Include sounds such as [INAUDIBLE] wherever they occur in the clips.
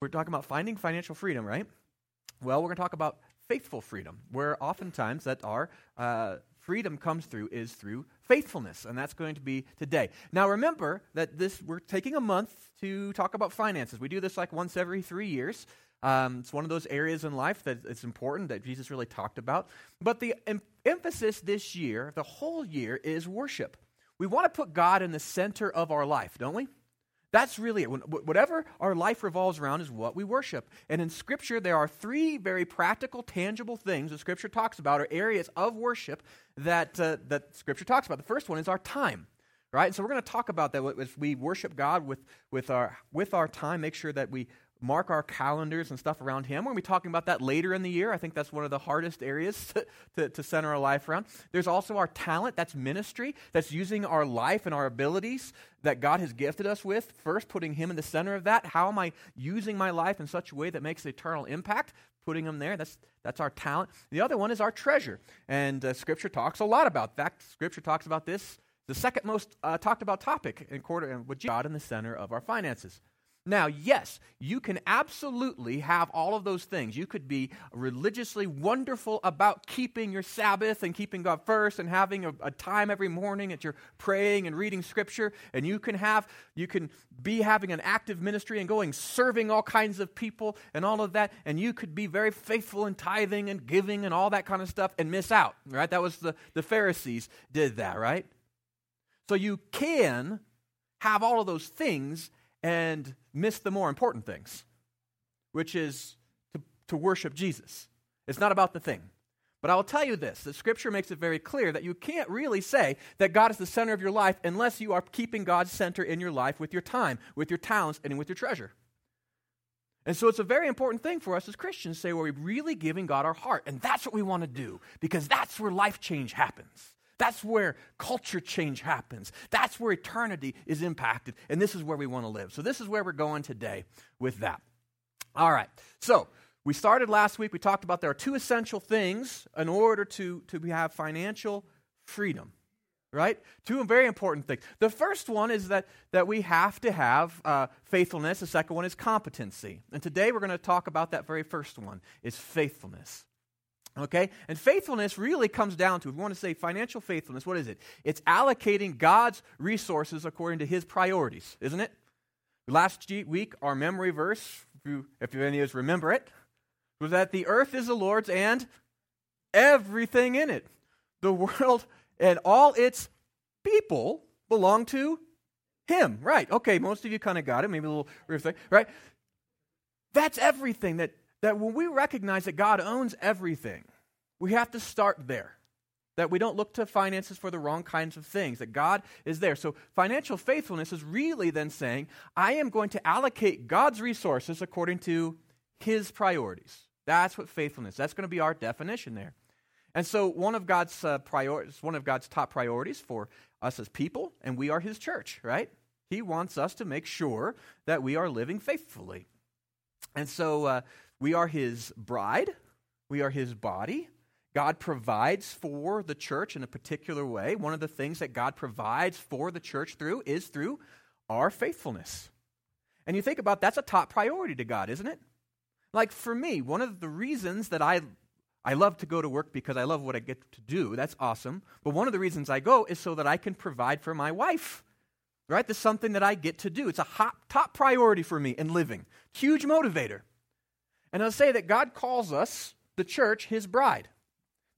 We're talking about finding financial freedom, right? Well, we're going to talk about faithful freedom, where oftentimes that our uh, freedom comes through is through faithfulness, and that's going to be today. Now, remember that this we're taking a month to talk about finances. We do this like once every three years. Um, it's one of those areas in life that it's important that Jesus really talked about. But the em- emphasis this year, the whole year, is worship. We want to put God in the center of our life, don't we? That's really it. Whatever our life revolves around is what we worship. And in Scripture, there are three very practical, tangible things that Scripture talks about, or areas of worship that, uh, that Scripture talks about. The first one is our time, right? So we're going to talk about that as we worship God with, with, our, with our time, make sure that we mark our calendars and stuff around Him. We're going to be talking about that later in the year. I think that's one of the hardest areas [LAUGHS] to, to, to, center our life around. There's also our talent, that's ministry, that's using our life and our abilities that God has gifted us with. First, putting Him in the center of that. How am I using my life in such a way that makes eternal impact? Putting Him there, that's, that's our talent. The other one is our treasure. And uh, Scripture talks a lot about that. Scripture talks about this. The second most uh, talked about topic in quarter and with God in the center of our finances. Now, yes, you can absolutely have all of those things. You could be religiously wonderful about keeping your Sabbath and keeping God first and having a, a, time every morning that you're praying and reading scripture. And you can have, you can be having an active ministry and going serving all kinds of people and all of that. And you could be very faithful in tithing and giving and all that kind of stuff and miss out, right? That was the, the Pharisees did that, right? So you can have all of those things and miss the more important things, which is to, to worship Jesus. It's not about the thing. But I will tell you this the scripture makes it very clear that you can't really say that God is the center of your life unless you are keeping God's center in your life with your time, with your talents, and with your treasure. And so it's a very important thing for us as Christians to say, well, we're really giving God our heart. And that's what we want to do because that's where life change happens. That's where culture change happens. That's where eternity is impacted. And this is where we want to live. So, this is where we're going today with that. All right. So, we started last week. We talked about there are two essential things in order to, to have financial freedom, right? Two very important things. The first one is that, that we have to have uh, faithfulness. The second one is competency. And today we're going to talk about that very first one is faithfulness. Okay? And faithfulness really comes down to, if we want to say financial faithfulness, what is it? It's allocating God's resources according to his priorities, isn't it? Last week, our memory verse, if, you, if any of us remember it, was that the earth is the Lord's and everything in it. The world and all its people belong to him. Right. Okay, most of you kind of got it. Maybe a little right? That's everything that that when we recognize that God owns everything, we have to start there. That we don't look to finances for the wrong kinds of things, that God is there. So, financial faithfulness is really then saying, I am going to allocate God's resources according to His priorities. That's what faithfulness. That's going to be our definition there. And so, one of God's uh, priorities, one of God's top priorities for us as people, and we are His church, right? He wants us to make sure that we are living faithfully. And so, uh, we are his bride, we are his body. God provides for the church in a particular way. One of the things that God provides for the church through is through our faithfulness. And you think about that's a top priority to God, isn't it? Like for me, one of the reasons that I I love to go to work because I love what I get to do. That's awesome. But one of the reasons I go is so that I can provide for my wife. Right? That's something that I get to do. It's a hot, top priority for me in living. Huge motivator. And I'll say that God calls us, the church, his bride.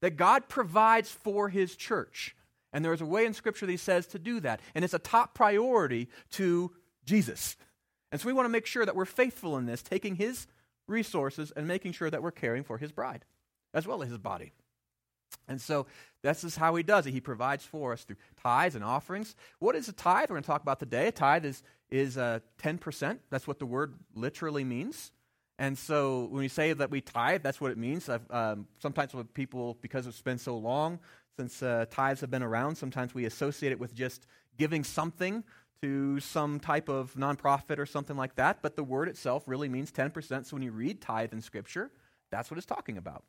That God provides for his church. And there's a way in Scripture that he says to do that. And it's a top priority to Jesus. And so we want to make sure that we're faithful in this, taking his resources and making sure that we're caring for his bride as well as his body. And so this is how he does it. He provides for us through tithes and offerings. What is a tithe? We're going to talk about today. A tithe is, is uh, 10%. That's what the word literally means. And so when we say that we tithe, that's what it means. Um, sometimes with people, because it's been so long since uh, tithes have been around, sometimes we associate it with just giving something to some type of nonprofit or something like that. But the word itself really means 10%. So when you read tithe in Scripture, that's what it's talking about.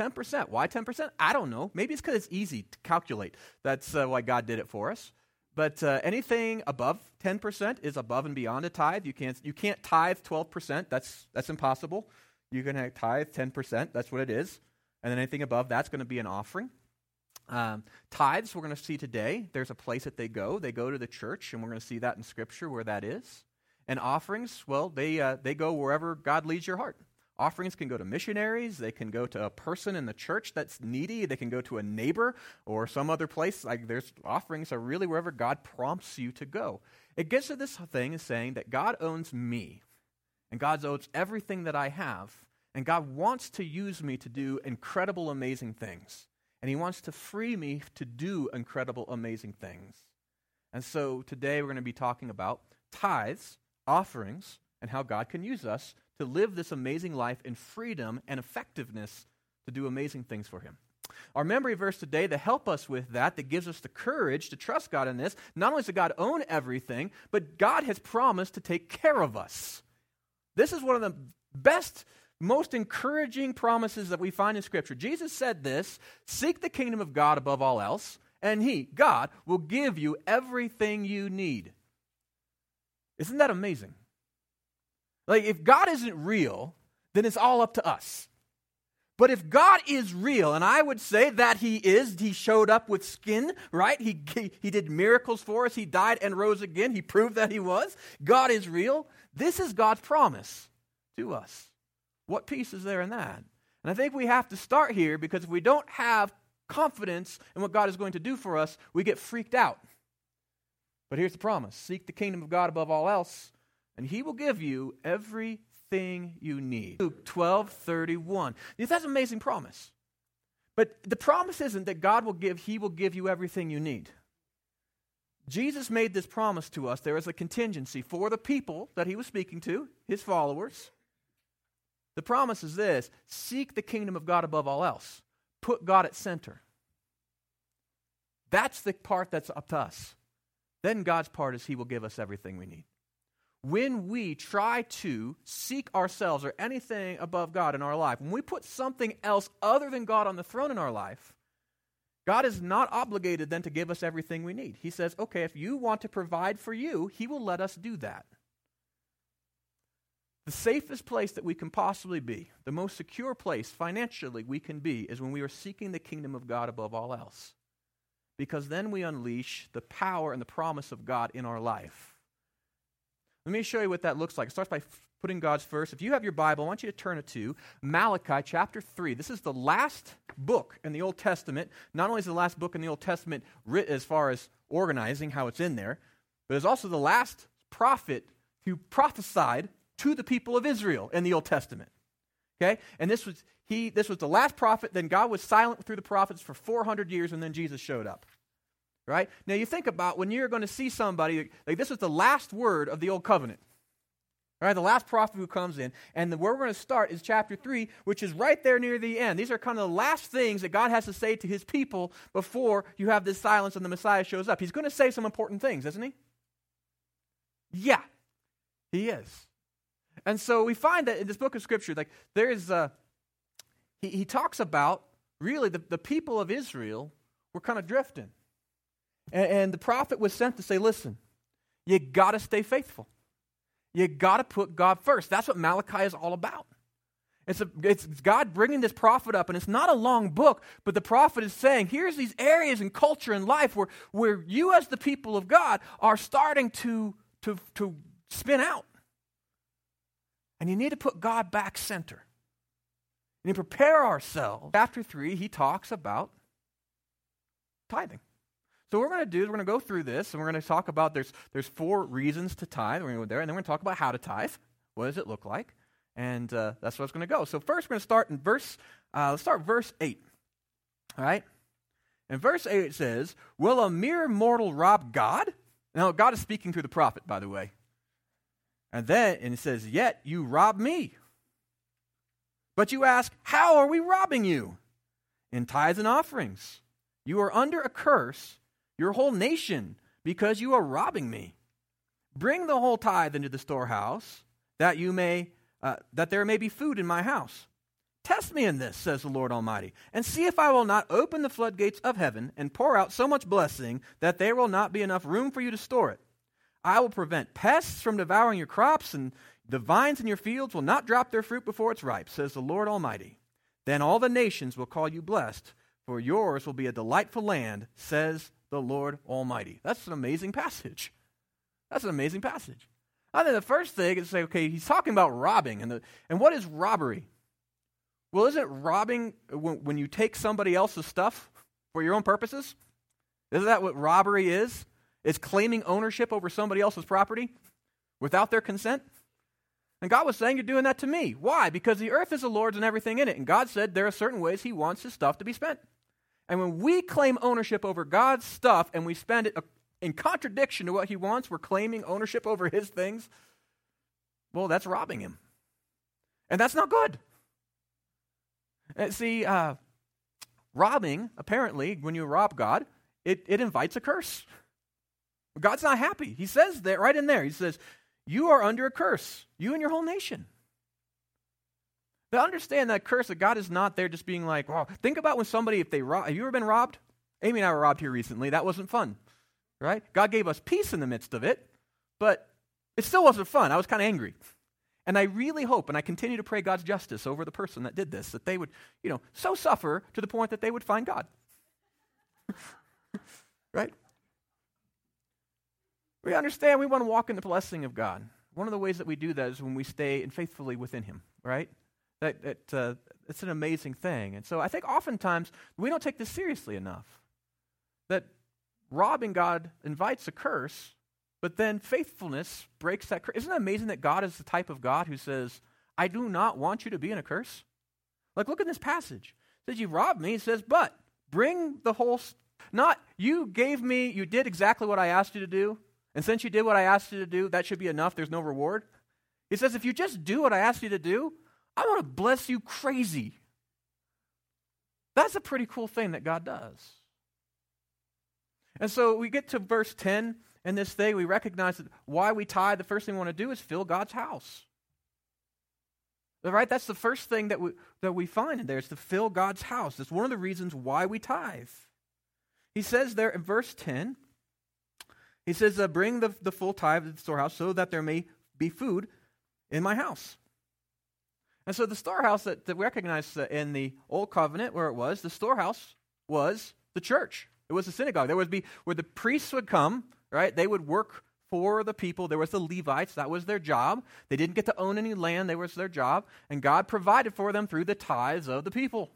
10%. Why 10%? I don't know. Maybe it's because it's easy to calculate. That's uh, why God did it for us. But uh, anything above 10% is above and beyond a tithe. You can't, you can't tithe 12%. That's, that's impossible. You can tithe 10%. That's what it is. And then anything above that's going to be an offering. Um, tithes, we're going to see today. There's a place that they go. They go to the church, and we're going to see that in Scripture where that is. And offerings, well, they, uh, they go wherever God leads your heart. Offerings can go to missionaries. They can go to a person in the church that's needy. They can go to a neighbor or some other place. Like there's offerings are really wherever God prompts you to go. It gets to this thing is saying that God owns me, and God owns everything that I have, and God wants to use me to do incredible, amazing things, and He wants to free me to do incredible, amazing things. And so today we're going to be talking about tithes, offerings, and how God can use us to live this amazing life in freedom and effectiveness to do amazing things for Him. Our memory verse today to help us with that, that gives us the courage to trust God in this, not only does God own everything, but God has promised to take care of us. This is one of the best, most encouraging promises that we find in Scripture. Jesus said this Seek the kingdom of God above all else, and He, God, will give you everything you need. Isn't that amazing? Like, if God isn't real, then it's all up to us. But if God is real, and I would say that He is, He showed up with skin, right? He, he, he, did miracles for us. He died and rose again. He proved that He was. God is real. This is God's promise to us. What peace is there in that? And I think we have to start here because if we don't have confidence in what God is going to do for us, we get freaked out. But here's the promise seek the kingdom of God above all else, and he will give you everything you need. Luke 12 31. That's an amazing promise. But the promise isn't that God will give, he will give you everything you need. Jesus made this promise to us. There is a contingency for the people that he was speaking to, his followers. The promise is this seek the kingdom of God above all else, put God at center. That's the part that's up to us. Then God's part is he will give us everything we need when we try to seek ourselves or anything above God in our life, when we put something else other than God on the throne in our life, God is not obligated then to give us everything we need. He says, okay, if you want to provide for you, He will let us do that. The safest place that we can possibly be, the most secure place financially we can be, is when we are seeking the kingdom of God above all else. Because then we unleash the power and the promise of God in our life. Let me show you what that looks like. It starts by putting God's first. If you have your Bible, I want you to turn it to Malachi chapter 3. This is the last book in the Old Testament. Not only is the last book in the Old Testament written as far as organizing how it's in there, but it's also the last prophet who prophesied to the people of Israel in the Old Testament. Okay? And this was he this was the last prophet, then God was silent through the prophets for 400 years and then Jesus showed up right? Now you think about when you're going to see somebody, like this is the last word of the old covenant. Right, the last prophet who comes in, and where we're going to start is chapter 3, which is right there near the end. These are kind of the last things that God has to say to his people before you have this silence and the Messiah shows up. He's going to say some important things, isn't he? Yeah, he is. And so we find that in this book of Scripture, like there is, a, he, he talks about really the, the people of Israel were kind of drifting. And, and the prophet was sent to say, listen, you got to stay faithful. You got to put God first. That's what Malachi is all about. It's, a, it's God bringing this prophet up, and it's not a long book, but the prophet is saying, here's these areas in culture and life where, where you, as the people of God, are starting to, to, to spin out. And you need to put God back center. And prepare ourselves. Chapter 3, he talks about tithing. So what we're going to do is we're going to go through this, and we're going to talk about there's there's four reasons to tithe. We're going to go there, and then we're going to talk about how to tithe. What does it look like? And uh, that's where it's going to go. So first, we're going to start in verse. Uh, let's start verse eight. All right. In verse eight, it says, "Will a mere mortal rob God?" Now, God is speaking through the prophet, by the way. And then, and it says, "Yet you rob me." But you ask, "How are we robbing you?" In tithes and offerings. You are under a curse your whole nation, because you are robbing me. Bring the whole tithe into the storehouse, that you may uh, that there may be food in my house. Test me in this, says the Lord Almighty, and see if I will not open the floodgates of heaven and pour out so much blessing that there will not be enough room for you to store it. I will prevent pests from devouring your crops, and the vines in your fields will not drop their fruit before it's ripe, says the Lord Almighty. Then all the nations will call you blessed, for yours will be a delightful land, says the Lord Almighty. That's an amazing passage. That's an amazing passage. I think the first thing is say, okay, he's talking about robbing. And, the, and what is robbery? Well, isn't robbing when, when you take somebody else's stuff for your own purposes? Isn't that what robbery is? It's claiming ownership over somebody else's property without their consent? And God was saying, You're doing that to me. Why? Because the earth is the Lord's and everything in it. And God said there are certain ways He wants His stuff to be spent. And when we claim ownership over God's stuff and we spend it in contradiction to what He wants, we're claiming ownership over His things. Well, that's robbing Him. And that's not good. And see, uh, robbing, apparently, when you rob God, it, it invites a curse. God's not happy. He says that right in there. He says, You are under a curse, you and your whole nation. But understand that curse that God is not there just being like, well, think about when somebody, if they rob, have you ever been robbed? Amy and I were robbed here recently. That wasn't fun, right? God gave us peace in the midst of it, but it still wasn't fun. I was kind of angry. And I really hope, and I continue to pray God's justice over the person that did this, that they would, you know, so suffer to the point that they would find God. [LAUGHS] right? We understand we want to walk in the blessing of God. One of the ways that we do that is when we stay faithfully within Him, right? That, that uh, it's an amazing thing. And so I think oftentimes we don't take this seriously enough. That robbing God invites a curse, but then faithfulness breaks that curse. Isn't it amazing that God is the type of God who says, I do not want you to be in a curse? Like, look at this passage. It says, You robbed me. It says, But bring the whole, not you gave me, you did exactly what I asked you to do. And since you did what I asked you to do, that should be enough. There's no reward. He says, If you just do what I asked you to do, I'm going to bless you crazy. That's a pretty cool thing that God does. And so we get to verse 10 and this thing, we recognize that why we tithe, the first thing we want to do is fill God's house. Right? That's the first thing that we, that we find in there is to fill God's house. That's one of the reasons why we tithe. He says there in verse 10, he says, uh, Bring the, the full tithe to the storehouse so that there may be food in my house. And so the storehouse that, that we recognize uh, in the Old Covenant, where it was, the storehouse was the church. It was the synagogue. There would be where the priests would come right? They would work for the people. There was the Levites, that was their job. They didn't get to own any land, that was their job. And God provided for them through the tithes of the people.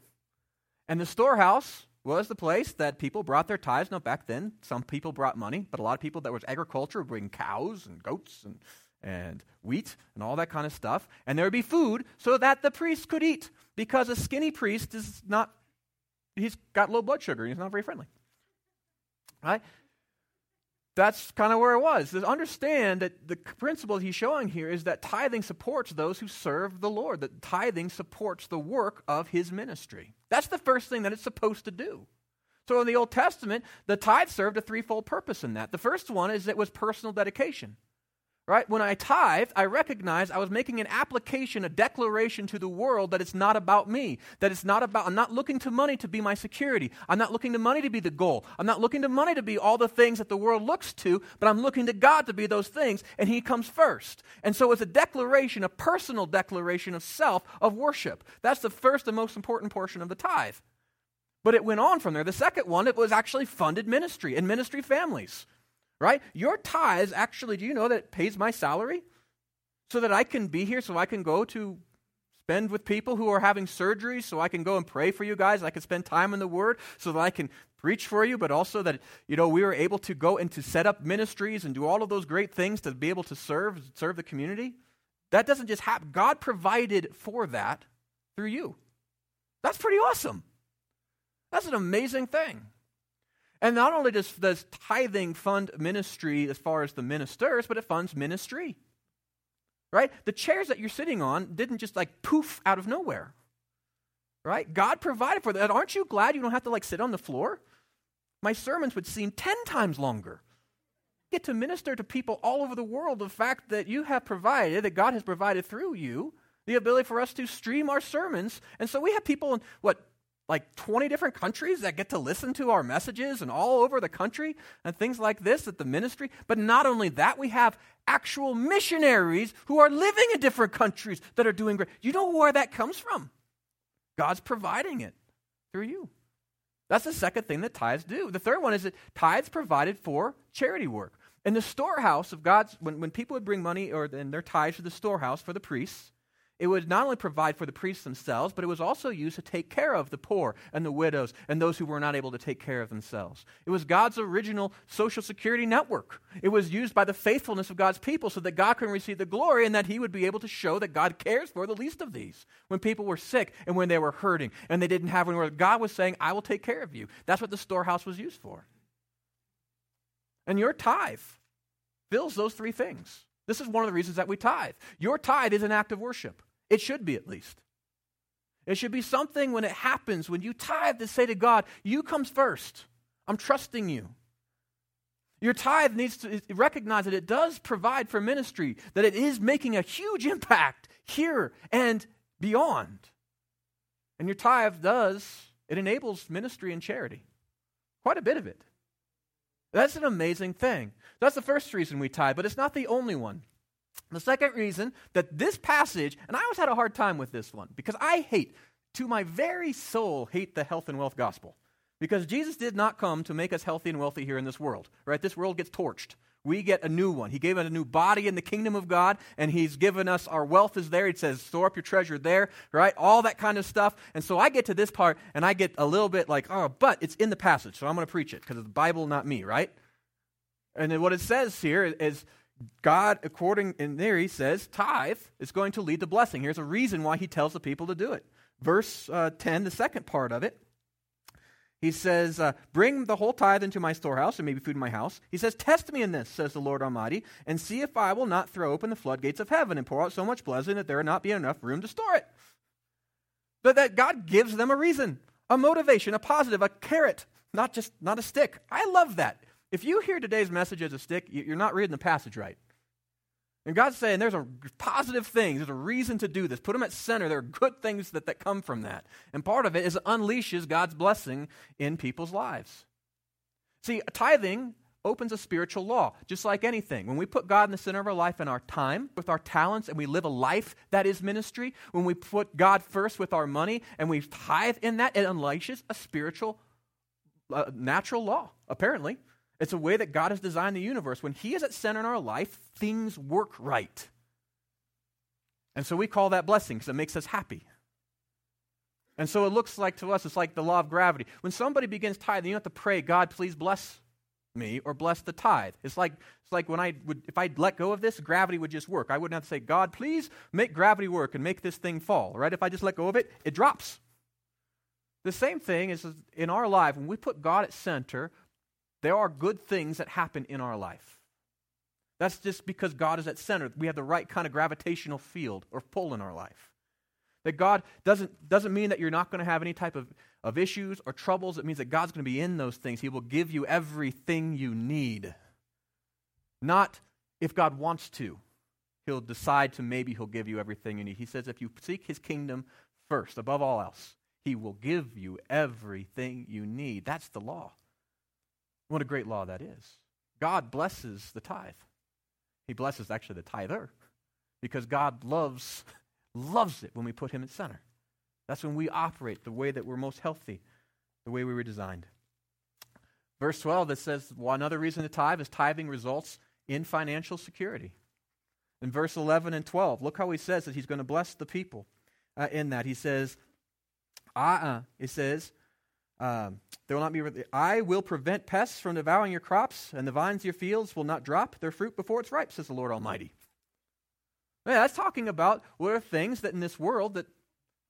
And the storehouse was the place that people brought their tithes. Now, back then, some people brought money, but a lot of people that was agriculture would bring cows and goats and, and wheat and all that kind of stuff. And there would be food so that the priest could eat because a skinny priest is not, he's got low blood sugar. and He's not very friendly. Right? that's kind of where it was. understand that the principle he's showing here is that tithing supports those who serve the Lord, that tithing supports the work of his ministry. That's the first thing that it's supposed to do. So in the Old Testament, the tithe served a threefold purpose in that. The first one is it was personal dedication. Right? When I tithed, I recognized I was making an application, a declaration to the world that it's not about me, that it's not about, I'm not looking to money to be my security. I'm not looking to money to be the goal. I'm not looking to money to be all the things that the world looks to, but I'm looking to God to be those things, and He comes first. And so it's a declaration, a personal declaration of self, of worship. That's the first and most important portion of the tithe. But it went on from there. The second one, it was actually funded ministry and ministry families right? Your tithes actually, do you know that it pays my salary? So that I can be here, so I can go to spend with people who are having surgery, so I can go and pray for you guys. I can spend time in the Word, so that I can preach for you, but also that, you know, we were able to go and to set up ministries and do all of those great things to be able to serve, serve the community. That doesn't just happen. God provided for that through you. That's pretty awesome. That's an amazing thing. And not only does, does tithing fund ministry as far as the ministers, but it funds ministry. Right? The chairs that you're sitting on didn't just like poof out of nowhere. Right? God provided for that. Aren't you glad you don't have to like sit on the floor? My sermons would seem 10 times longer. get to minister to people all over the world the fact that you have provided, that God has provided through you, the ability for us to stream our sermons. And so we have people in, what, like 20 different countries that get to listen to our messages and all over the country and things like this at the ministry. But not only that, we have actual missionaries who are living in different countries that are doing great. You know where that comes from? God's providing it through you. That's the second thing that tithes do. The third one is that tithes provided for charity work. In the storehouse of God's, when, when people would bring money or in their tithes to the storehouse for the priests, it would not only provide for the priests themselves, but it was also used to take care of the poor and the widows and those who were not able to take care of themselves. It was God's original social security network. It was used by the faithfulness of God's people so that God can receive the glory and that He would be able to show that God cares for the least of these. When people were sick and when they were hurting and they didn't have anywhere, God was saying, I will take care of you. That's what the storehouse was used for. And your tithe fills those three things. This is one of the reasons that we tithe. Your tithe is an act of worship. It should be, at least. It should be something when it happens, when you tithe, to say to God, You comes first. I'm trusting you. Your tithe needs to recognize that it does provide for ministry, that it is making a huge impact here and beyond. And your tithe does, it enables ministry and charity. Quite a bit of it. That's an amazing thing. That's the first reason we tithe, but it's not the only one. The second reason that this passage, and I always had a hard time with this one because I hate, to my very soul, hate the health and wealth gospel. Because Jesus did not come to make us healthy and wealthy here in this world, right? This world gets torched. We get a new one. He gave us a new body in the kingdom of God, and He's given us our wealth is there. He says, store up your treasure there, right? All that kind of stuff. And so I get to this part, and I get a little bit like, oh, but it's in the passage, so I'm going to preach it because it's the Bible, not me, right? And then what it says here is God, according in there, he says, tithe is going to lead to blessing. Here's a reason why he tells the people to do it. Verse uh, 10, the second part of it, he says, uh, Bring the whole tithe into my storehouse, and maybe food in my house. He says, Test me in this, says the Lord Almighty, and see if I will not throw open the floodgates of heaven and pour out so much blessing that there will not be enough room to store it. But that God gives them a reason, a motivation, a positive, a carrot, not just not a stick. I love that. If you hear today's message as a stick, you're not reading the passage right. And God's saying there's a positive things, there's a reason to do this. Put them at center. There are good things that, that come from that. And part of it is it unleashes God's blessing in people's lives. See, tithing opens a spiritual law, just like anything. When we put God in the center of our life and our time with our talents and we live a life that is ministry, when we put God first with our money and we tithe in that, it unleashes a spiritual, uh, natural law, apparently. It's a way that God has designed the universe. When He is at center in our life, things work right. And so we call that blessing because it makes us happy. And so it looks like to us, it's like the law of gravity. When somebody begins tithing, you don't have to pray, God, please bless me or bless the tithe. It's like, it's like when I would, if I let go of this, gravity would just work. I wouldn't have to say, God, please make gravity work and make this thing fall, right? If I just let go of it, it drops. The same thing is in our life, when we put God at center, there are good things that happen in our life. That's just because God is at center. We have the right kind of gravitational field or pull in our life. That God doesn't, doesn't mean that you're not going to have any type of, of issues or troubles. It means that God's going to be in those things. He will give you everything you need. Not if God wants to. He'll decide to maybe he'll give you everything you need. He says if you seek his kingdom first, above all else, he will give you everything you need. That's the law. What a great law that is. God blesses the tithe. He blesses actually the tither because God loves loves it when we put him at center. That's when we operate the way that we're most healthy, the way we were designed. Verse 12 that says well, another reason to tithe is tithing results in financial security. In verse 11 and 12, look how he says that he's going to bless the people uh, in that. He says, uh-uh he says, um, there will not be. I will prevent pests from devouring your crops, and the vines of your fields will not drop their fruit before it's ripe, says the Lord Almighty. Yeah, that's talking about what are things that in this world that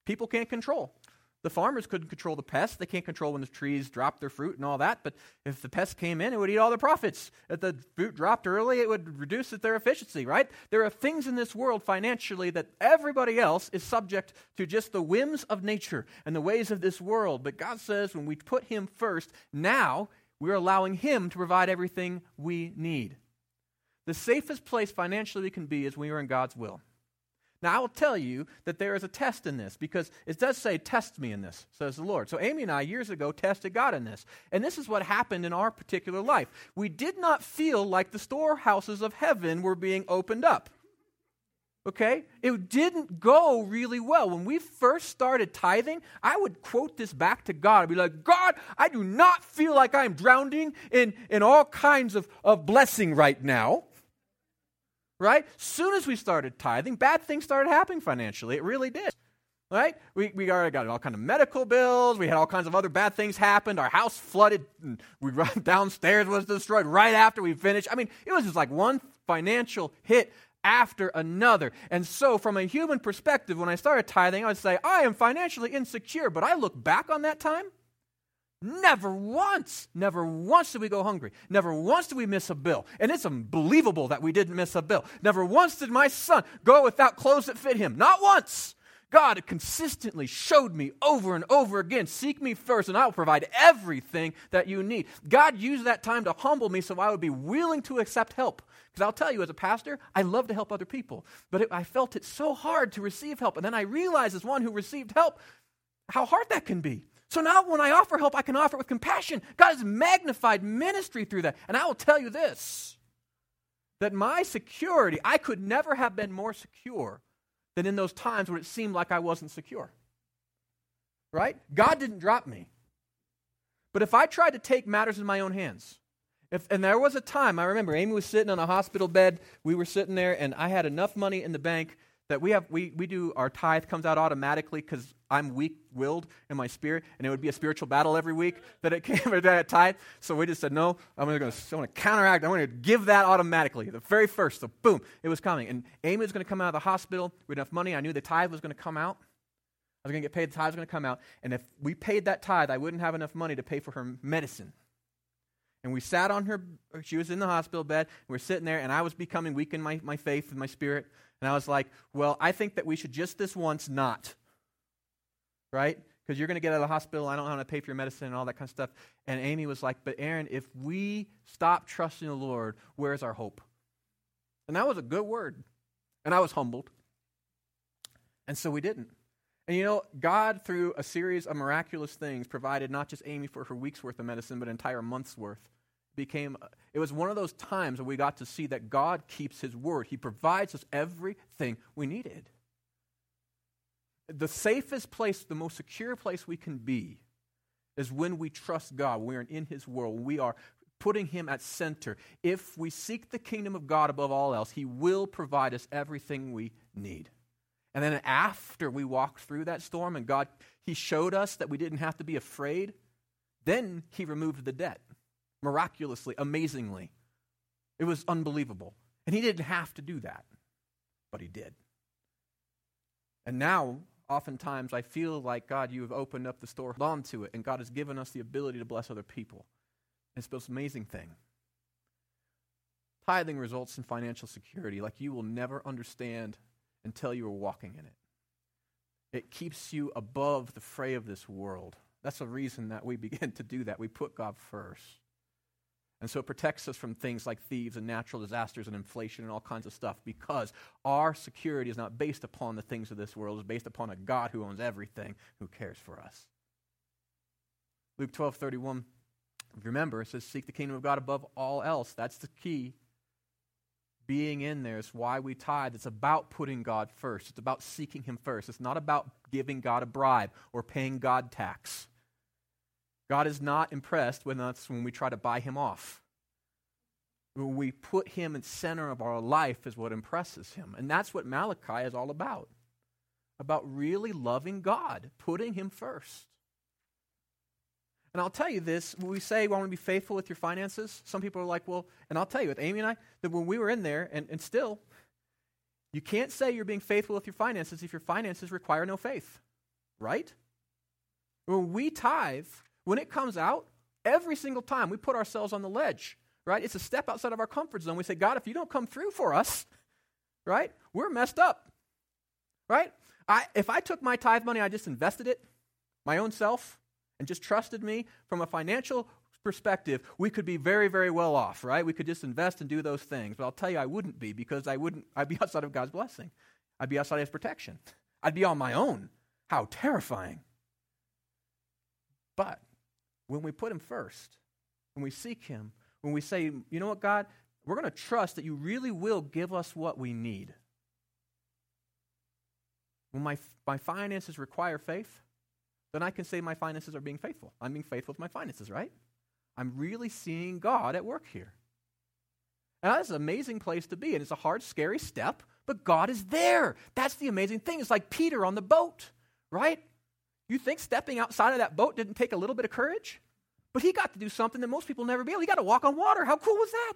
people can't control. The farmers couldn't control the pests. They can't control when the trees drop their fruit and all that. But if the pests came in, it would eat all the profits. If the fruit dropped early, it would reduce their efficiency, right? There are things in this world financially that everybody else is subject to just the whims of nature and the ways of this world. But God says when we put Him first, now we're allowing Him to provide everything we need. The safest place financially we can be is when we are in God's will. Now, I will tell you that there is a test in this because it does say, Test me in this, says the Lord. So, Amy and I, years ago, tested God in this. And this is what happened in our particular life. We did not feel like the storehouses of heaven were being opened up. Okay? It didn't go really well. When we first started tithing, I would quote this back to God. I'd be like, God, I do not feel like I'm drowning in, in all kinds of, of blessing right now right? Soon as we started tithing, bad things started happening financially. It really did. Right? We, we already got all kind of medical bills. We had all kinds of other bad things happen. Our house flooded. We [LAUGHS] run downstairs was destroyed right after we finished. I mean, it was just like one financial hit after another. And so, from a human perspective, when I started tithing, I would say, I am financially insecure. But I look back on that time Never once, never once did we go hungry. Never once did we miss a bill. And it's unbelievable that we didn't miss a bill. Never once did my son go without clothes that fit him. Not once. God consistently showed me over and over again seek me first, and I will provide everything that you need. God used that time to humble me so I would be willing to accept help. Because I'll tell you, as a pastor, I love to help other people, but it, I felt it so hard to receive help. And then I realized, as one who received help, how hard that can be. So now when I offer help, I can offer it with compassion. God has magnified ministry through that. And I will tell you this that my security, I could never have been more secure than in those times when it seemed like I wasn't secure. Right? God didn't drop me. But if I tried to take matters in my own hands, if, and there was a time, I remember Amy was sitting on a hospital bed, we were sitting there, and I had enough money in the bank that we have we, we do our tithe comes out automatically because i'm weak-willed in my spirit and it would be a spiritual battle every week that it [LAUGHS] came with that tithe. So we just said no i'm going to counteract i'm going to give that automatically. The very first so boom it was coming. And amy was going to come out of the hospital with enough money. I knew the tithe was going to come out. I was going to get paid the tithe was going to come out. And if we paid that tithe i wouldn't have enough money to pay for her medicine and we sat on her, she was in the hospital bed, and we we're sitting there, and I was becoming weak in my, my faith and my spirit. And I was like, well, I think that we should just this once not. Right? Because you're going to get out of the hospital. I don't know how to pay for your medicine and all that kind of stuff. And Amy was like, but Aaron, if we stop trusting the Lord, where's our hope? And that was a good word. And I was humbled. And so we didn't. And you know, God, through a series of miraculous things, provided not just Amy for her week's worth of medicine, but entire month's worth became uh, it was one of those times where we got to see that God keeps his word. He provides us everything we needed. The safest place, the most secure place we can be is when we trust God, we're in his world, we are putting him at center. If we seek the kingdom of God above all else, he will provide us everything we need. And then after we walked through that storm and God he showed us that we didn't have to be afraid, then he removed the debt miraculously, amazingly. It was unbelievable. And he didn't have to do that, but he did. And now, oftentimes, I feel like, God, you have opened up the store onto it, and God has given us the ability to bless other people. It's the most amazing thing. Tithing results in financial security like you will never understand until you are walking in it. It keeps you above the fray of this world. That's the reason that we [LAUGHS] begin to do that. We put God first. And so it protects us from things like thieves and natural disasters and inflation and all kinds of stuff because our security is not based upon the things of this world, it's based upon a God who owns everything, who cares for us. Luke 12 31, remember, it says, Seek the kingdom of God above all else. That's the key. Being in there is why we tithe. It's about putting God first. It's about seeking Him first. It's not about giving God a bribe or paying God tax. God is not impressed with us when we try to buy him off. When we put him in center of our life is what impresses him. And that's what Malachi is all about. About really loving God, putting him first. And I'll tell you this, when we say we want to be faithful with your finances, some people are like, well, and I'll tell you with Amy and I, that when we were in there, and, and still, you can't say you're being faithful with your finances if your finances require no faith, right? When we tithe, when it comes out, every single time we put ourselves on the ledge, right? It's a step outside of our comfort zone. We say, God, if you don't come through for us, right, we're messed up, right? I, if I took my tithe money, I just invested it, my own self, and just trusted me from a financial perspective, we could be very, very well off, right? We could just invest and do those things. But I'll tell you, I wouldn't be because I wouldn't, I'd be [LAUGHS] outside of God's blessing. I'd be outside of his protection. I'd be on my own. How terrifying. But when we put him first, when we seek him, when we say, you know what, God, we're going to trust that you really will give us what we need. When my, my finances require faith, then I can say my finances are being faithful. I'm being faithful with my finances, right? I'm really seeing God at work here. And that's an amazing place to be. And it's a hard, scary step, but God is there. That's the amazing thing. It's like Peter on the boat, right? You think stepping outside of that boat didn't take a little bit of courage? But he got to do something that most people never be able. He got to walk on water. How cool was that?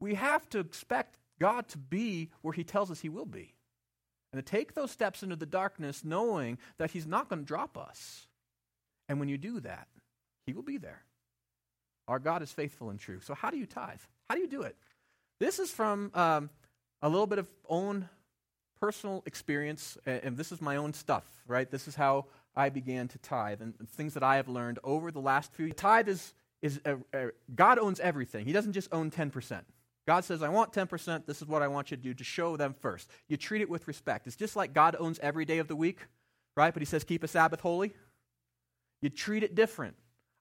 We have to expect God to be where he tells us he will be. And to take those steps into the darkness knowing that he's not going to drop us. And when you do that, he will be there. Our God is faithful and true. So, how do you tithe? How do you do it? This is from um, a little bit of own personal experience, and this is my own stuff, right? This is how I began to tithe and things that I have learned over the last few years. Tithe is, is a, a, God owns everything, He doesn't just own 10%. God says, I want 10%. This is what I want you to do to show them first. You treat it with respect. It's just like God owns every day of the week, right? But He says, keep a Sabbath holy. You treat it different.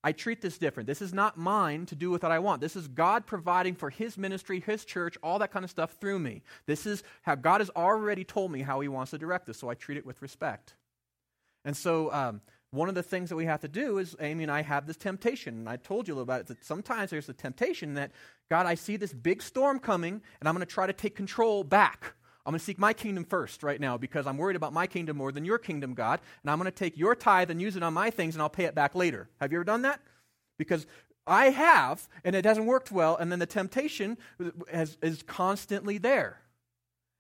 I treat this different. This is not mine to do with what I want. This is God providing for His ministry, His church, all that kind of stuff through me. This is how God has already told me how He wants to direct this, so I treat it with respect. And so, um, one of the things that we have to do is Amy and I have this temptation, and I told you a about it. That sometimes there's the temptation that God, I see this big storm coming, and I'm going to try to take control back. I'm going to seek my kingdom first right now because I'm worried about my kingdom more than your kingdom, God. And I'm going to take your tithe and use it on my things and I'll pay it back later. Have you ever done that? Because I have, and it hasn't worked well, and then the temptation has, is constantly there.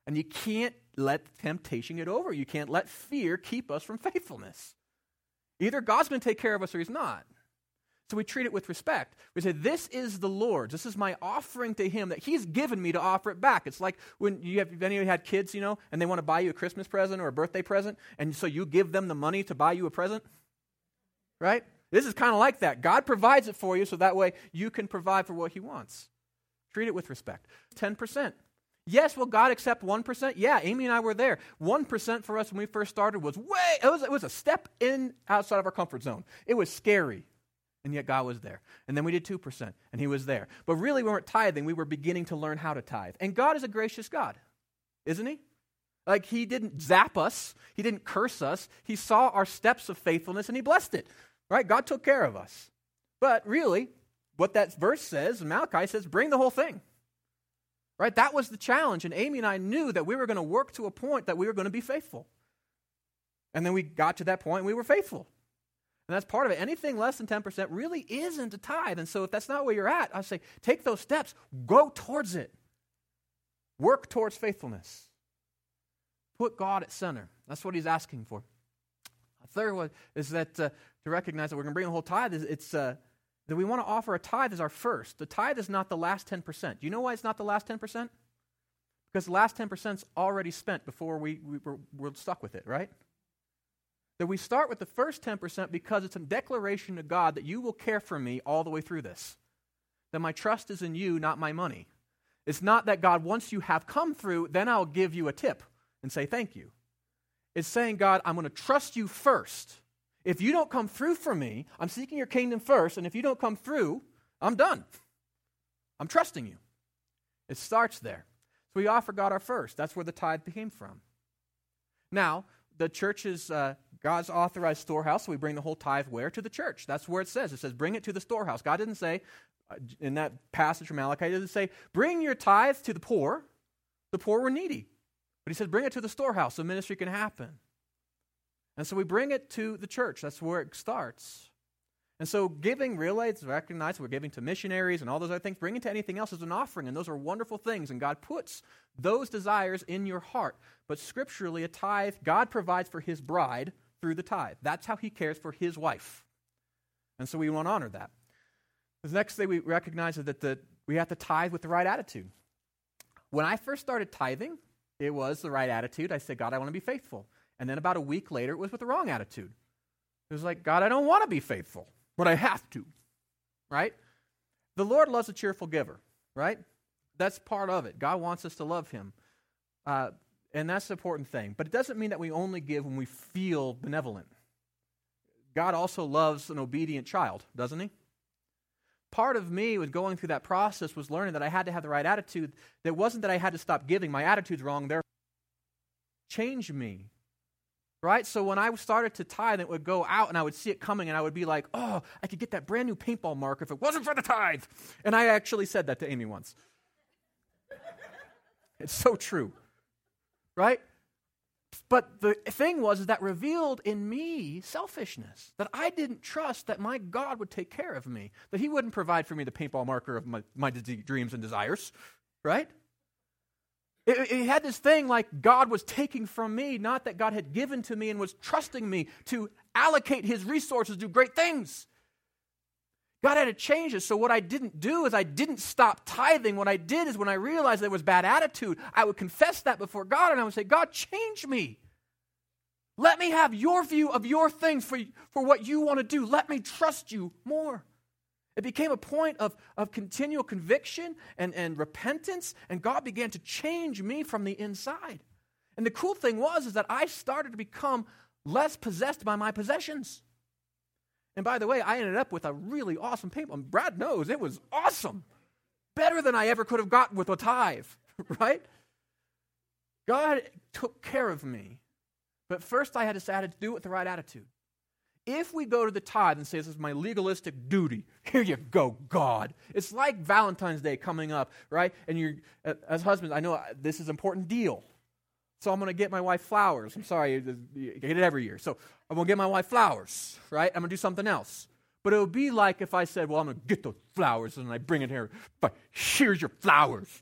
And you can't let temptation get over. You can't let fear keep us from faithfulness. Either God's going to take care of us or He's not. So we treat it with respect. We say, This is the Lord's. This is my offering to Him that He's given me to offer it back. It's like when you have, if any of you had kids, you know, and they want to buy you a Christmas present or a birthday present, and so you give them the money to buy you a present, right? This is kind of like that. God provides it for you so that way you can provide for what He wants. Treat it with respect. 10%. Yes, will God accept 1%? Yeah, Amy and I were there. 1% for us when we first started was way, it was, it was a step in outside of our comfort zone. It was scary and yet God was there. And then we did 2%, and He was there. But really, we weren't tithing, we were beginning to learn how to tithe. And God is a gracious God, isn't He? Like, He didn't zap us, He didn't curse us. He saw our steps of faithfulness and He blessed it, right? God took care of us. But really, what that verse says, Malachi says, bring the whole thing. Right? That was the challenge. And Amy and I knew that we were going to work to a point that we were going to be faithful. And then we got to that point and we were faithful. And that's part of it. Anything less than 10% really isn't a tithe. And so if that's not where you're at, I say take those steps, go towards it. Work towards faithfulness. Put God at center. That's what he's asking for. A third one is that uh, to recognize that we're going to bring the whole tithe, it's uh, that we want to offer a tithe as our first. The tithe is not the last 10%. Do you know why it's not the last 10%? Because the last 10% is already spent before we, we, we're, we're stuck with it, right? that we start with the first 10% because it's a declaration to God that you will care for me all the way through this. That my trust is in you, not my money. It's not that God, once you have come through, then I'll give you a tip and say thank you. It's saying, God, I'm going to trust you first. If you don't come through for me, I'm seeking your kingdom first, and if you don't come through, I'm done. I'm trusting you. It starts there. So we offer God our first. That's where the tithe came from. Now, the church is uh, God's authorized storehouse, so we bring the whole tithe where? To the church. That's where it says. It says, bring it to the storehouse. God didn't say, uh, in that passage from Malachi, he didn't say, bring your tithe to the poor. The poor were needy. But he said, bring it to the storehouse so ministry can happen. And so we bring it to the church. That's where it starts. And so giving really it's recognized we're giving to missionaries and all those other things. Bringing to anything else is an offering, and those are wonderful things. And God puts those desires in your heart. But scripturally, a tithe, God provides for his bride through the tithe. That's how he cares for his wife. And so we want to honor that. The next thing we recognize is that the, we have to tithe with the right attitude. When I first started tithing, it was the right attitude. I said, God, I want to be faithful. And then about a week later, it was with the wrong attitude. It was like, God, I don't want to be faithful, but I have to. Right? The Lord loves a cheerful giver, right? That's part of it. God wants us to love him. Uh, and that's the important thing. But it doesn't mean that we only give when we feel benevolent. God also loves an obedient child, doesn't he? Part of me with going through that process was learning that I had to have the right attitude. That wasn't that I had to stop giving. My attitude's wrong. There, change me. Right? So when I started to tithe, it would go out and I would see it coming and I would be like, oh, I could get that brand new paintball marker if it wasn't for the tithe. And I actually said that to Amy once. [LAUGHS] it's so true. Right? But the thing was that revealed in me selfishness, that I didn't trust that my God would take care of me, that He wouldn't provide for me the paintball marker of my, my dreams and desires, right? It, had this thing like God was taking from me, not that God had given to me and was trusting me to allocate His resources do great things. God had to change it. So, what I didn't do is I didn't stop tithing. What I did is when I realized there was bad attitude, I would confess that before God and I would say, God, change me. Let me have your view of your things for, for what you want to do. Let me trust you more. It became a point of, of continual conviction and, and repentance, and God began to change me from the inside. And the cool thing was is that I started to become less possessed by my possessions. And by the way, I ended up with a really awesome paintball. Brad knows it was awesome. Better than I ever could have gotten with a tithe, [LAUGHS] right? God took care of me. But first I had to decided to do it with the right attitude. If we go to the tithe and say, This is my legalistic duty, [LAUGHS] here you go, God. It's like Valentine's Day coming up, right? And you're, as husbands, I know uh, this is an important deal. So I'm going to get my wife flowers. I'm sorry, uh, you get it every year. So I'm going to get my wife flowers, right? I'm going to do something else. But it would be like if I said, Well, I'm going to get those flowers and I bring it here. But here's your flowers.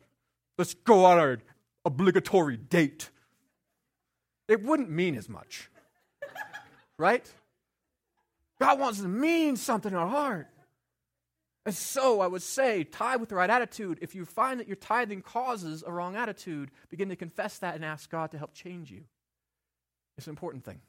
Let's go on our obligatory date. It wouldn't mean as much, [LAUGHS] right? God wants to mean something in our heart. And so I would say, tithe with the right attitude. If you find that your tithing causes a wrong attitude, begin to confess that and ask God to help change you. It's an important thing.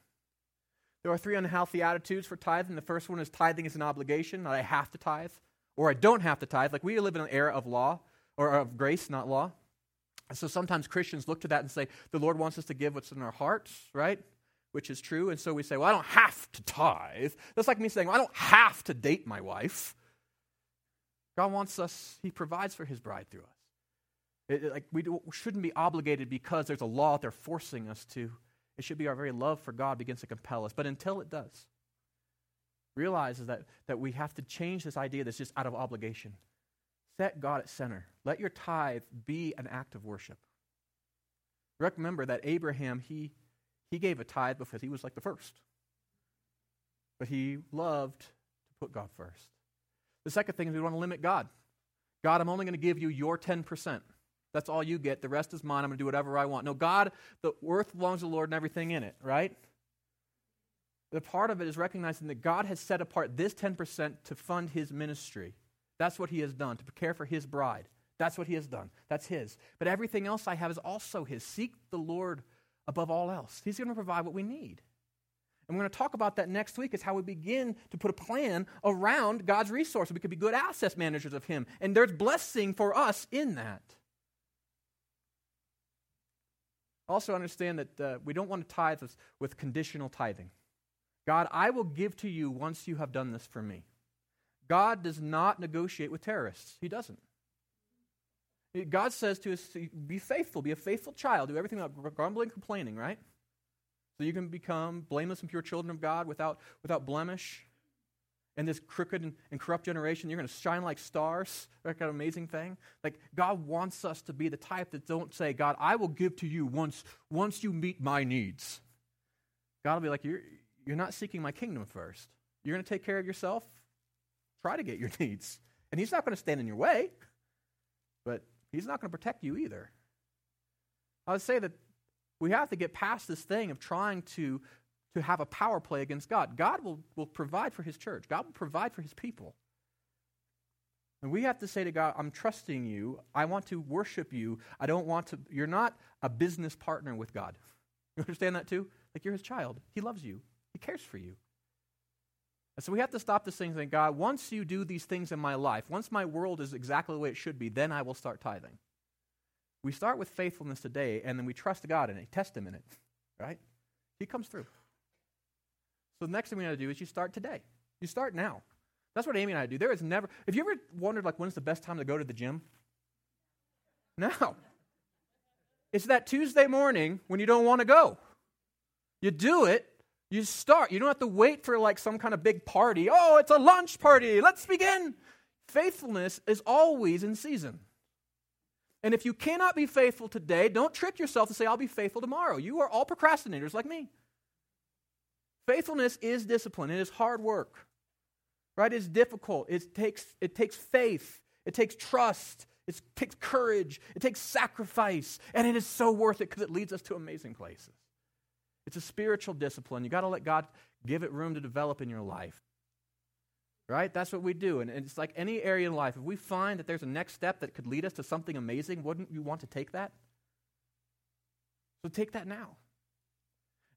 There are three unhealthy attitudes for tithing. The first one is tithing is an obligation, that I have to tithe, or I don't have to tithe. Like we live in an era of law, or of grace, not law. And so sometimes Christians look to that and say, the Lord wants us to give what's in our hearts, right? Which is true. And so we say, well, I don't have to tithe. That's like me saying, well, I don't have to date my wife. God wants us, He provides for His bride through us. It, it, like we, do, we shouldn't be obligated because there's a law they're forcing us to. It should be our very love for God begins to compel us. But until it does, realize that, that we have to change this idea that's just out of obligation. Set God at center. Let your tithe be an act of worship. Remember that Abraham, he he gave a tithe because he was like the first. But he loved to put God first. The second thing is we want to limit God. God, I'm only going to give you your 10%. That's all you get. The rest is mine. I'm going to do whatever I want. No, God, the earth belongs to the Lord and everything in it, right? The part of it is recognizing that God has set apart this 10% to fund his ministry. That's what he has done, to care for his bride. That's what he has done. That's his. But everything else I have is also his. Seek the Lord above all else. He's going to provide what we need. And we're going to talk about that next week, is how we begin to put a plan around God's resources. We could be good asset managers of Him. And there's blessing for us in that. Also, understand that uh, we don't want to tithe with conditional tithing. God, I will give to you once you have done this for me. God does not negotiate with terrorists, He doesn't. God says to us, be faithful, be a faithful child, do everything without grumbling, and complaining, right? So you can become blameless and pure children of God without, without blemish. In this crooked and, and corrupt generation, you're going to shine like stars. That's an amazing thing. Like God wants us to be the type that don't say, God, I will give to you once, once you meet my needs. God will be like, you're, you're not seeking my kingdom first. You're going to take care of yourself. Try to get your [LAUGHS] needs. And he's not going to stand in your way. But He's not going to protect you either. I would say that we have to get past this thing of trying to, to have a power play against God. God will, will provide for his church, God will provide for his people. And we have to say to God, I'm trusting you. I want to worship you. I don't want to. You're not a business partner with God. You understand that too? Like you're his child. He loves you, he cares for you. And so we have to stop this thing saying, God, once you do these things in my life, once my world is exactly the way it should be, then I will start tithing. We start with faithfulness today, and then we trust God in test Him in it, right? He comes through. So the next thing we got to do is you start today. You start now. That's what Amy and I do. There is never, have you ever wondered, like, when's the best time to go to the gym? Now. It's that Tuesday morning when you don't want to go. You do it, you start. You don't have to wait for like some kind of big party. Oh, it's a lunch party. Let's begin. Faithfulness is always in season. And if you cannot be faithful today, don't trick yourself to say, I'll be faithful tomorrow. You are all procrastinators like me. Faithfulness is discipline, it is hard work. Right? It's difficult. It takes, it takes faith, it takes trust, it takes courage, it takes sacrifice, and it is so worth it because it leads us to amazing places. It's a spiritual discipline. You got to let God give it room to develop in your life. Right? That's what we do. And it's like any area in life. If we find that there's a next step that could lead us to something amazing, wouldn't you want to take that? So take that now.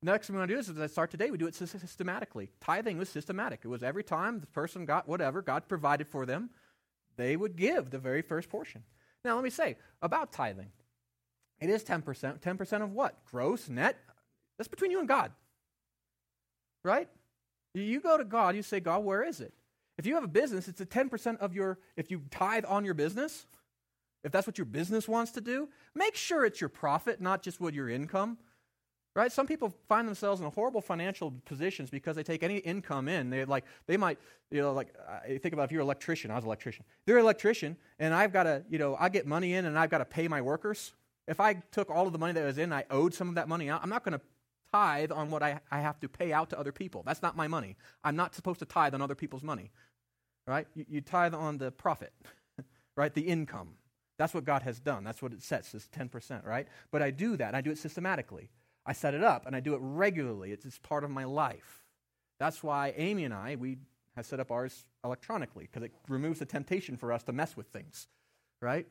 Next thing we want to do is, as I start today, we do it systematically. Tithing was systematic. It was every time the person got whatever God provided for them, they would give the very first portion. Now, let me say about tithing. It is 10%. 10% of what? Gross, net? That's between you and God. Right? You go to God, you say, God, where is it? If you have a business, it's a 10% of your, if you tithe on your business, if that's what your business wants to do, make sure it's your profit, not just what your income. Right? Some people find themselves in horrible financial positions because they take any income in. They like they might, you know, like I think about if you're an electrician, I was an electrician. They're an electrician, and I've got to, you know, I get money in and I've got to pay my workers. If I took all of the money that was in, I owed some of that money out, I'm not going to tithe on what I, I have to pay out to other people. That's not my money. I'm not supposed to tithe on other people's money. Right? You, you tithe on the profit, [LAUGHS] right? The income. That's what God has done. That's what it sets is 10%, right? But I do that. I do it systematically. I set it up and I do it regularly. It's just part of my life. That's why Amy and I, we have set up ours electronically because it removes the temptation for us to mess with things, right?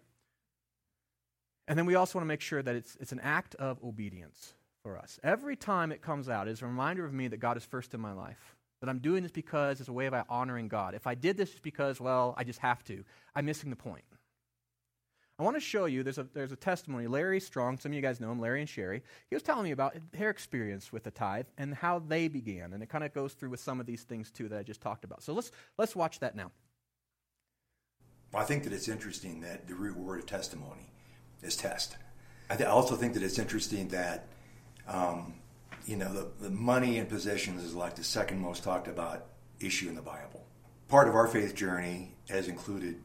And then we also want to make sure that it's, it's an act of obedience for us. Every time it comes out is a reminder of me that God is first in my life. That I'm doing this because it's a way of honoring God. If I did this because, well, I just have to, I'm missing the point. I want to show you, there's a, there's a testimony. Larry Strong, some of you guys know him, Larry and Sherry. He was telling me about their experience with the tithe and how they began. And it kind of goes through with some of these things, too, that I just talked about. So let's, let's watch that now. Well, I think that it's interesting that the root word of testimony is test. I th- also think that it's interesting that, um, you know, the, the money and possessions is like the second most talked about issue in the Bible. Part of our faith journey has included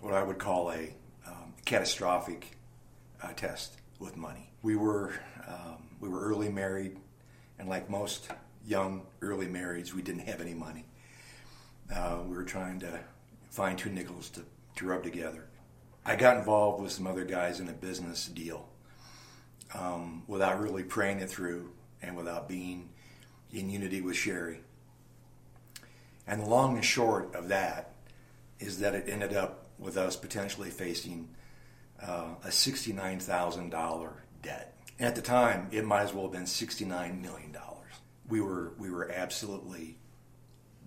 what I would call a catastrophic uh, test with money. We were um, we were early married, and like most young early marrieds, we didn't have any money. Uh, we were trying to find two nickels to, to rub together. I got involved with some other guys in a business deal um, without really praying it through and without being in unity with Sherry. And the long and short of that is that it ended up with us potentially facing uh, a $69,000 debt. And at the time, it might as well have been $69 million. We were, we were absolutely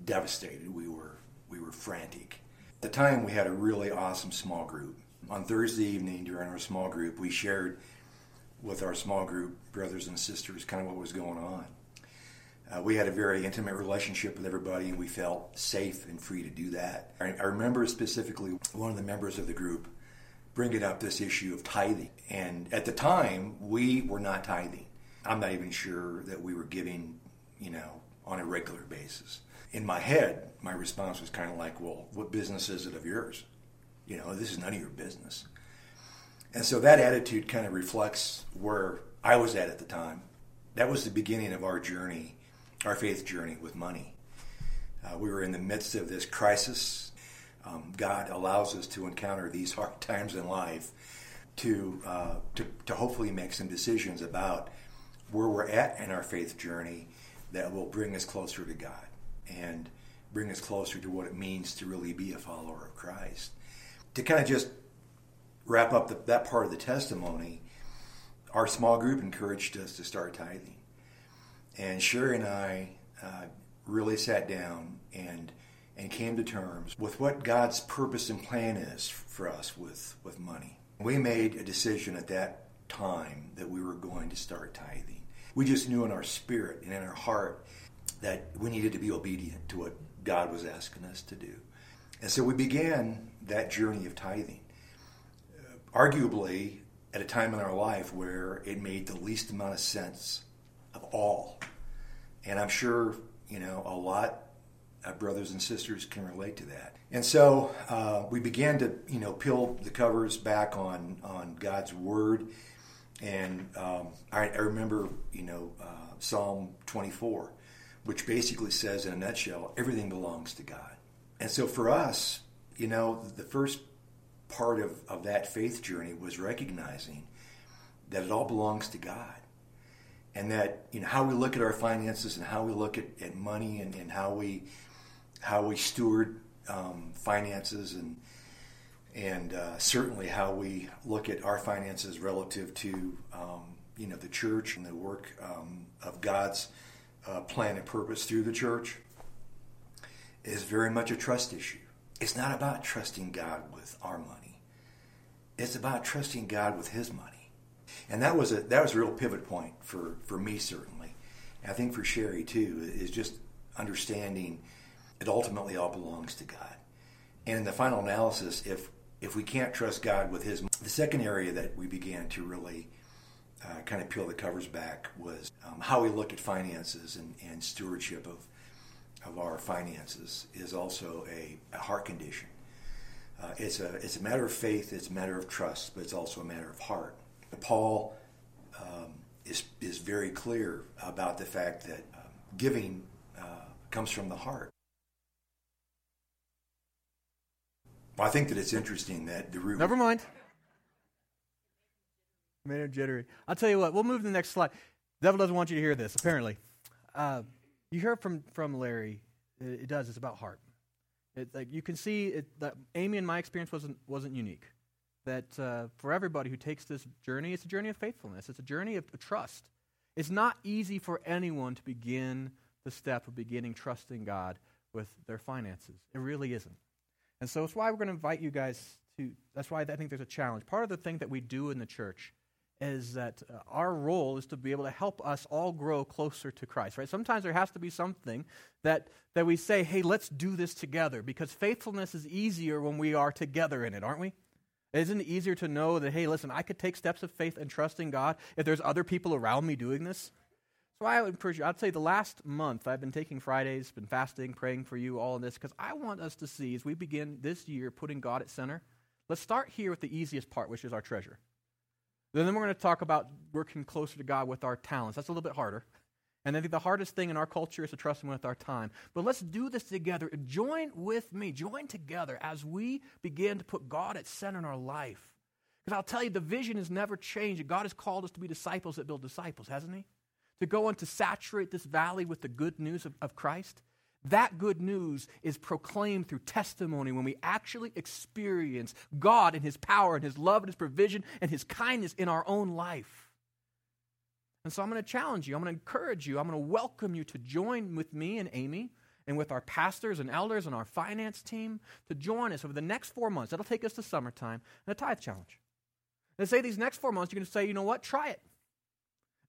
devastated. We were, we were frantic. At the time, we had a really awesome small group. On Thursday evening during our small group, we shared with our small group brothers and sisters kind of what was going on. Uh, we had a very intimate relationship with everybody, and we felt safe and free to do that. I, I remember specifically one of the members of the group bringing up this issue of tithing. And at the time, we were not tithing. I'm not even sure that we were giving, you know, on a regular basis. In my head, my response was kind of like, well, what business is it of yours? You know, this is none of your business. And so that attitude kind of reflects where I was at at the time. That was the beginning of our journey, our faith journey with money. Uh, we were in the midst of this crisis um, God allows us to encounter these [LAUGHS] hard times in life to, uh, to, to hopefully make some decisions about where we're at in our faith journey that will bring us closer to God and bring us closer to what it means to really be a follower of Christ. To kind of just wrap up the, that part of the testimony, our small group encouraged us to start tithing. And Sherry and I uh, really sat down and and came to terms with what God's purpose and plan is for us with, with money. We made a decision at that time that we were going to start tithing. We just knew in our spirit and in our heart that we needed to be obedient to what God was asking us to do. And so we began that journey of tithing. Arguably, at a time in our life where it made the least amount of sense of all. And I'm sure, you know, a lot of brothers and sisters can relate to that. And so uh, we began to, you know, peel the covers back on, on God's Word. And um, I, I, remember, you know, uh, Psalm 24, which basically says in a nutshell, everything belongs to God. And so for us, you know, the first part of, of that faith journey was recognizing that it all belongs to God. And that, you know, how we look at our finances and how we look at, at money and, and how we how we steward um, finances and and uh, certainly how we look at our finances relative to um, you know the church and the work um, of God's uh, plan and purpose through the church is very much a trust issue. It's not about trusting God with our money. It's about trusting God with His money, and that was a that was a real pivot point for for me certainly. And I think for Sherry too is just understanding it ultimately all belongs to God. And in the final analysis, if if we can't trust God with His, the second area that we began to really uh, kind of peel the covers back was um, how we look at finances and, and stewardship of of our finances is also a, a heart condition. Uh, it's a it's a matter of faith, it's a matter of trust, but it's also a matter of heart. Paul um, is is very clear about the fact that uh, giving uh, comes from the heart. Well, I think that it's interesting that the root. Never mind. Made him jittery. I'll tell you what. We'll move to the next slide. The devil doesn't want you to hear this. Apparently, uh, you heard from from Larry. It, it, does. It's about heart. It, like you can see it, that Amy and my experience wasn't wasn't unique. That uh, for everybody who takes this journey, it's a journey of faithfulness. It's a journey of trust. It's not easy for anyone to begin the step of beginning trusting God with their finances. It really isn't. And so it's why we're going to invite you guys to, that's why I think there's a challenge. Part of the thing that we do in the church is that uh, our role is to be able to help us all grow closer to Christ, right? Sometimes there has to be something that, that we say, hey, let's do this together because faithfulness is easier when we are together in it, aren't we? Isn't it easier to know that, hey, listen, I could take steps of faith and trust in God if there's other people around me doing this? So I would encourage you, I'd say the last month I've been taking Fridays, been fasting, praying for you, all of this, because I want us to see as we begin this year putting God at center. Let's start here with the easiest part, which is our treasure. Then we're going to talk about working closer to God with our talents. That's a little bit harder. And I think the hardest thing in our culture is to trust Him with our time. But let's do this together. Join with me, join together as we begin to put God at center in our life. Because I'll tell you, the vision has never changed. God has called us to be disciples that build disciples, hasn't He? to go on to saturate this valley with the good news of, of Christ, that good news is proclaimed through testimony when we actually experience God and His power and His love and His provision and His kindness in our own life. And so I'm going to challenge you, I'm going to encourage you, I'm going to welcome you to join with me and Amy and with our pastors and elders and our finance team to join us over the next four months. That'll take us to summertime and a tithe challenge. And say these next four months, you're going to say, you know what, try it.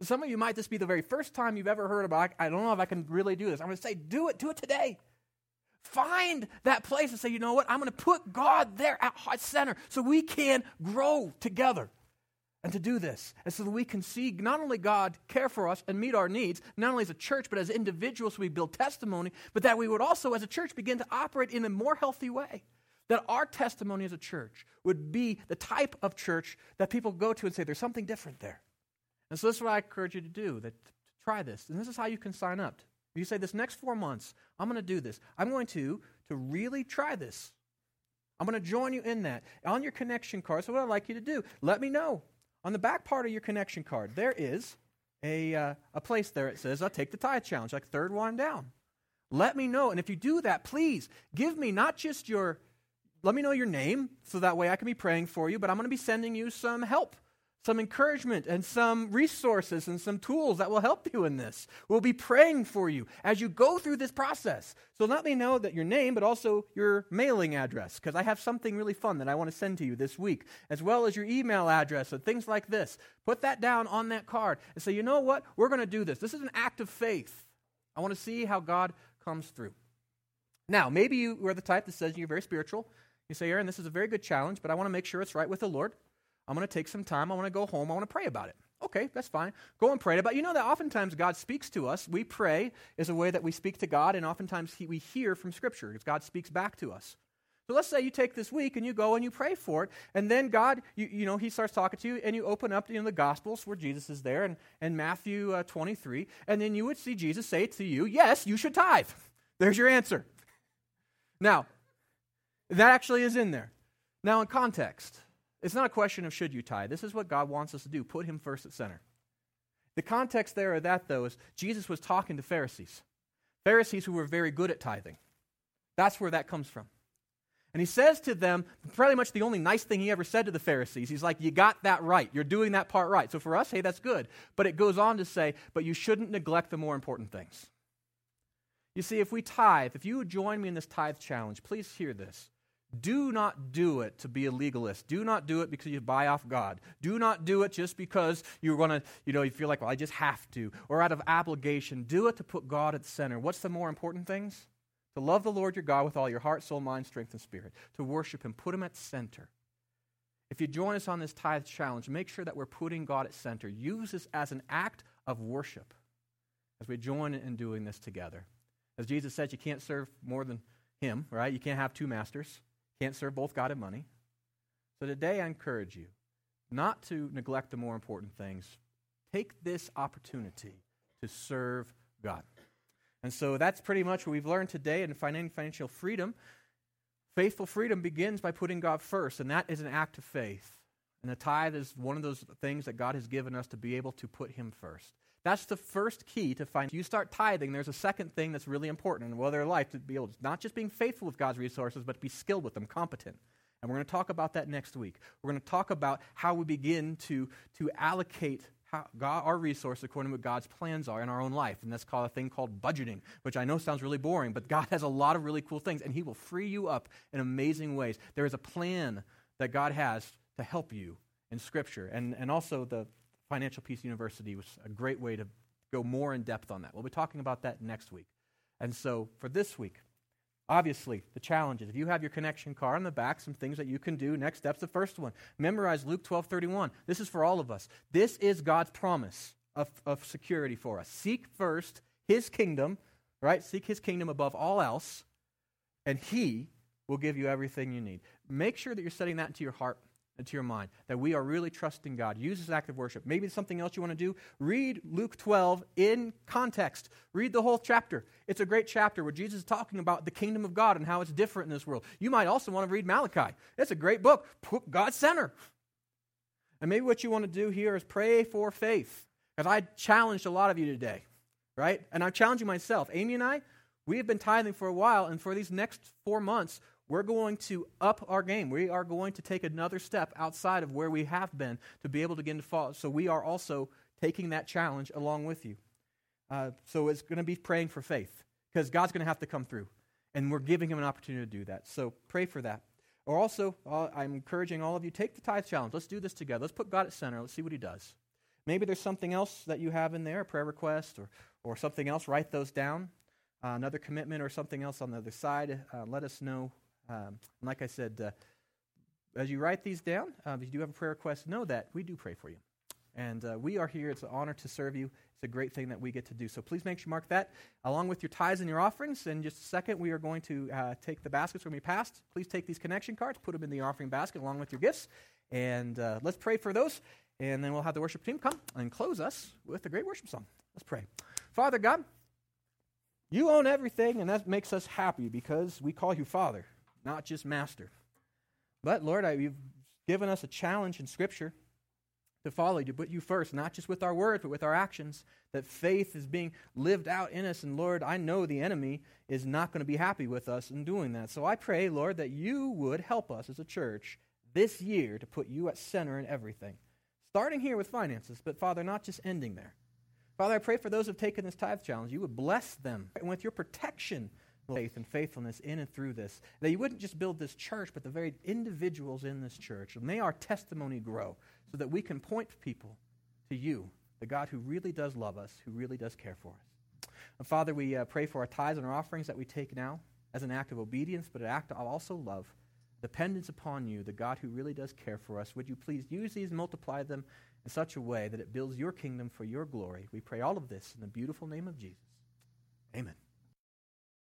Some of you might this be the very first time you've ever heard about, I don't know if I can really do this. I'm going to say, do it, do it today. Find that place and say, you know what? I'm going to put God there at heart center so we can grow together. And to do this, and so that we can see not only God care for us and meet our needs, not only as a church, but as individuals, we build testimony, but that we would also, as a church, begin to operate in a more healthy way. That our testimony as a church would be the type of church that people go to and say, there's something different there. And so this is what I encourage you to do, that to try this. And this is how you can sign up. You say, this next four months, I'm going to do this. I'm going to, to really try this. I'm going to join you in that. On your connection card, so what I'd like you to do, let me know. On the back part of your connection card, there is a, uh, a place there. It says, I'll take the tithe challenge, like third one down. Let me know. And if you do that, please give me not just your, let me know your name, so that way I can be praying for you, but I'm going to be sending you some help some encouragement and some resources and some tools that will help you in this. We'll be praying for you as you go through this process. So let me know that your name, but also your mailing address, because I have something really fun that I want to send to you this week, as well as your email address and things like this. Put that down on that card and say, you know what? We're going to do this. This is an act of faith. I want to see how God comes through. Now, maybe you are the type that says you're very spiritual. You say, Aaron, this is a very good challenge, but I want to make sure it's right with the Lord. I'm going to take some time. I want to go home. I want to pray about it. Okay, that's fine. Go and pray about it. You know that oftentimes God speaks to us. We pray is a way that we speak to God, and oftentimes he, we hear from Scripture because God speaks back to us. So let's say you take this week and you go and you pray for it, and then God, you, you know, He starts talking to you, and you open up you know, the Gospels where Jesus is there, and, and Matthew uh, 23, and then you would see Jesus say to you, Yes, you should tithe. There's your answer. Now, that actually is in there. Now, in context, it's not a question of should you tithe. This is what God wants us to do put Him first at center. The context there of that, though, is Jesus was talking to Pharisees, Pharisees who were very good at tithing. That's where that comes from. And he says to them, pretty much the only nice thing he ever said to the Pharisees, he's like, You got that right. You're doing that part right. So for us, hey, that's good. But it goes on to say, But you shouldn't neglect the more important things. You see, if we tithe, if you join me in this tithe challenge, please hear this. Do not do it to be a legalist. Do not do it because you buy off God. Do not do it just because you're going to, you know, you feel like, well, I just have to, or out of obligation. Do it to put God at the center. What's the more important things? To love the Lord your God with all your heart, soul, mind, strength, and spirit. To worship Him. Put Him at center. If you join us on this tithe challenge, make sure that we're putting God at center. Use this as an act of worship as we join in doing this together. As Jesus said, you can't serve more than Him, right? You can't have two masters. Can't serve both God and money. So today I encourage you not to neglect the more important things. Take this opportunity to serve God. And so that's pretty much what we've learned today in finding financial freedom. Faithful freedom begins by putting God first, and that is an act of faith. And the tithe is one of those things that God has given us to be able to put Him first. That's the first key to find. If you start tithing, there's a second thing that's really important in their life to be able to not just being faithful with God's resources, but to be skilled with them, competent. And we're going to talk about that next week. We're going to talk about how we begin to, to allocate God, our resources according to what God's plans are in our own life. And that's called a thing called budgeting, which I know sounds really boring, but God has a lot of really cool things, and He will free you up in amazing ways. There is a plan that God has to help you in Scripture. And, and also, the Financial Peace University was a great way to go more in depth on that. We'll be talking about that next week. And so for this week, obviously, the challenges. If you have your connection card on the back, some things that you can do. Next step's the first one. Memorize Luke 12 31. This is for all of us. This is God's promise of, of security for us. Seek first his kingdom, right? Seek his kingdom above all else, and he will give you everything you need. Make sure that you're setting that into your heart into your mind that we are really trusting God. Use this act of worship. Maybe it's something else you want to do. Read Luke 12 in context. Read the whole chapter. It's a great chapter where Jesus is talking about the kingdom of God and how it's different in this world. You might also want to read Malachi. It's a great book. Put God center. And maybe what you want to do here is pray for faith. Because I challenged a lot of you today, right? And I'm challenging myself. Amy and I, we have been tithing for a while, and for these next four months, we're going to up our game. We are going to take another step outside of where we have been to be able to begin to follow. So we are also taking that challenge along with you. Uh, so it's going to be praying for faith because God's going to have to come through. And we're giving him an opportunity to do that. So pray for that. Or also, uh, I'm encouraging all of you take the tithe challenge. Let's do this together. Let's put God at center. Let's see what he does. Maybe there's something else that you have in there, a prayer request or, or something else. Write those down. Uh, another commitment or something else on the other side. Uh, let us know um, like I said, uh, as you write these down, uh, if you do have a prayer request, know that we do pray for you. And uh, we are here. It's an honor to serve you. It's a great thing that we get to do. So please make sure you mark that along with your tithes and your offerings. In just a second, we are going to uh, take the baskets when we passed. Please take these connection cards, put them in the offering basket along with your gifts. And uh, let's pray for those. And then we'll have the worship team come and close us with a great worship song. Let's pray. Father God, you own everything, and that makes us happy because we call you Father not just master. But, Lord, I, you've given us a challenge in Scripture to follow you, to put you first, not just with our words, but with our actions, that faith is being lived out in us. And, Lord, I know the enemy is not going to be happy with us in doing that. So I pray, Lord, that you would help us as a church this year to put you at center in everything. starting here with finances, but Father, not just ending there. Father, I pray for those who have taken this tithe challenge, you would bless them with your protection, faith, and faithfulness in and through this. That you wouldn't just build this church, but the very individuals in this church. May our testimony grow so that we can point people to you, the God who really does love us, who really does care for us. And Father, we uh, pray for our tithes and our offerings that we take now as an act of obedience, but an act of also love, dependence upon you, the God who really does care for us. Would you please use these, multiply them in such a way that it builds your kingdom for your glory? We pray all of this in the beautiful name of Jesus.